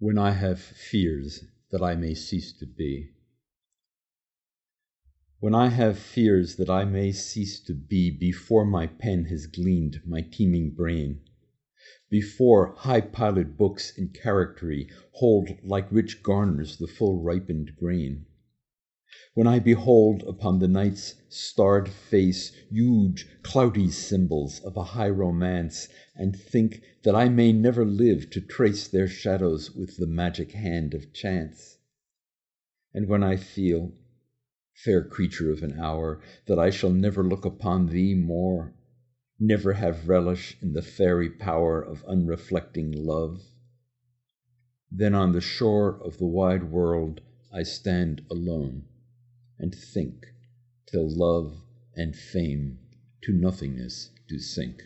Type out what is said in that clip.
When I have fears that I may cease to be. When I have fears that I may cease to be Before my pen has gleaned my teeming brain, Before high piled books in charactery Hold like rich garners the full ripened grain, When I behold upon the night's starred face Huge cloudy symbols of a high romance, And think that I may never live to trace Their shadows with the magic hand of chance, And when I feel, fair creature of an hour, That I shall never look upon thee more, Never have relish in the fairy power Of unreflecting love, then on the shore Of the wide world I stand alone, and think Till love and fame to nothingness do sink.